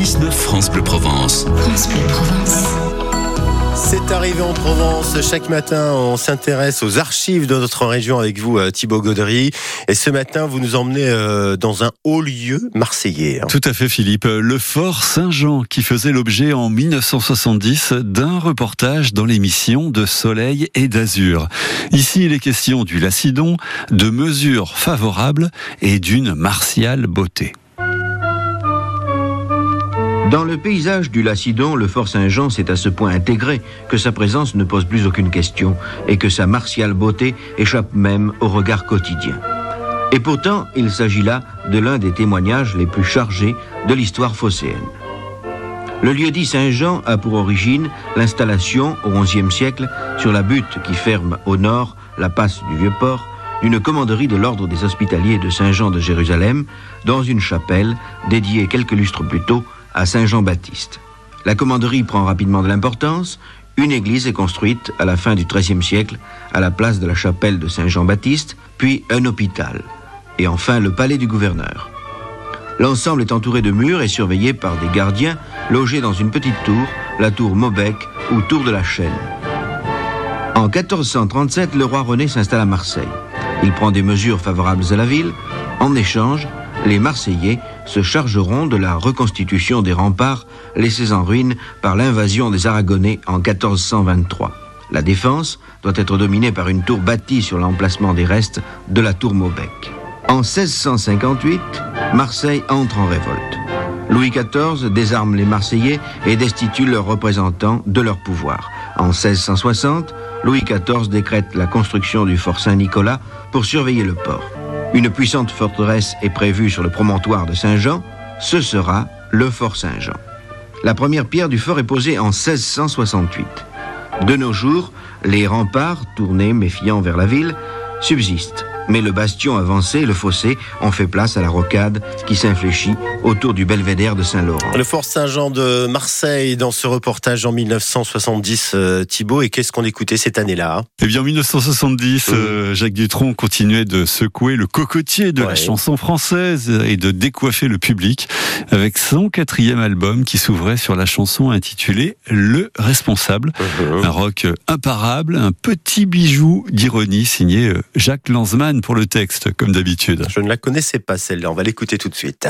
6-9 France Bleu Provence. France Bleu Provence. C'est arrivé en Provence. Chaque matin, on s'intéresse aux archives de notre région avec vous, euh, Thibaut Gaudry. Et ce matin, vous nous emmenez euh, dans un haut lieu marseillais. hein. Tout à fait, Philippe. Le fort Saint-Jean qui faisait l'objet en 1970 d'un reportage dans l'émission de Soleil et d'Azur. Ici, il est question du Lacidon, de mesures favorables et d'une martiale beauté. Dans le paysage du Lacidon, le Fort Saint-Jean s'est à ce point intégré que sa présence ne pose plus aucune question et que sa martiale beauté échappe même au regard quotidien. Et pourtant, il s'agit là de l'un des témoignages les plus chargés de l'histoire phocéenne. Le lieu dit Saint-Jean a pour origine l'installation au XIe siècle sur la butte qui ferme au nord la passe du Vieux-Port d'une commanderie de l'ordre des hospitaliers de Saint-Jean de Jérusalem dans une chapelle dédiée quelques lustres plus tôt à Saint Jean-Baptiste. La commanderie prend rapidement de l'importance. Une église est construite à la fin du XIIIe siècle à la place de la chapelle de Saint Jean-Baptiste, puis un hôpital, et enfin le palais du gouverneur. L'ensemble est entouré de murs et surveillé par des gardiens logés dans une petite tour, la tour Maubec ou tour de la Chaîne. En 1437, le roi René s'installe à Marseille. Il prend des mesures favorables à la ville. En échange, les Marseillais se chargeront de la reconstitution des remparts laissés en ruine par l'invasion des Aragonais en 1423. La défense doit être dominée par une tour bâtie sur l'emplacement des restes de la tour Maubec. En 1658, Marseille entre en révolte. Louis XIV désarme les Marseillais et destitue leurs représentants de leur pouvoir. En 1660, Louis XIV décrète la construction du fort Saint-Nicolas pour surveiller le port. Une puissante forteresse est prévue sur le promontoire de Saint-Jean. Ce sera le fort Saint-Jean. La première pierre du fort est posée en 1668. De nos jours, les remparts, tournés méfiants vers la ville, subsistent. Mais le bastion avancé et le fossé ont fait place à la rocade qui s'infléchit autour du belvédère de Saint-Laurent. Le Fort Saint-Jean de Marseille dans ce reportage en 1970, euh, Thibaut. Et qu'est-ce qu'on écoutait cette année-là hein? Eh bien, en 1970, euh, Jacques Dutronc continuait de secouer le cocotier de Ouais. la chanson française et de décoiffer le public avec son quatrième album qui s'ouvrait sur la chanson intitulée Le Responsable. Un rock imparable, un petit bijou d'ironie signé euh, Jacques Lanzmann pour le texte, comme d'habitude. Je ne la connaissais pas celle-là. On va l'écouter tout de suite.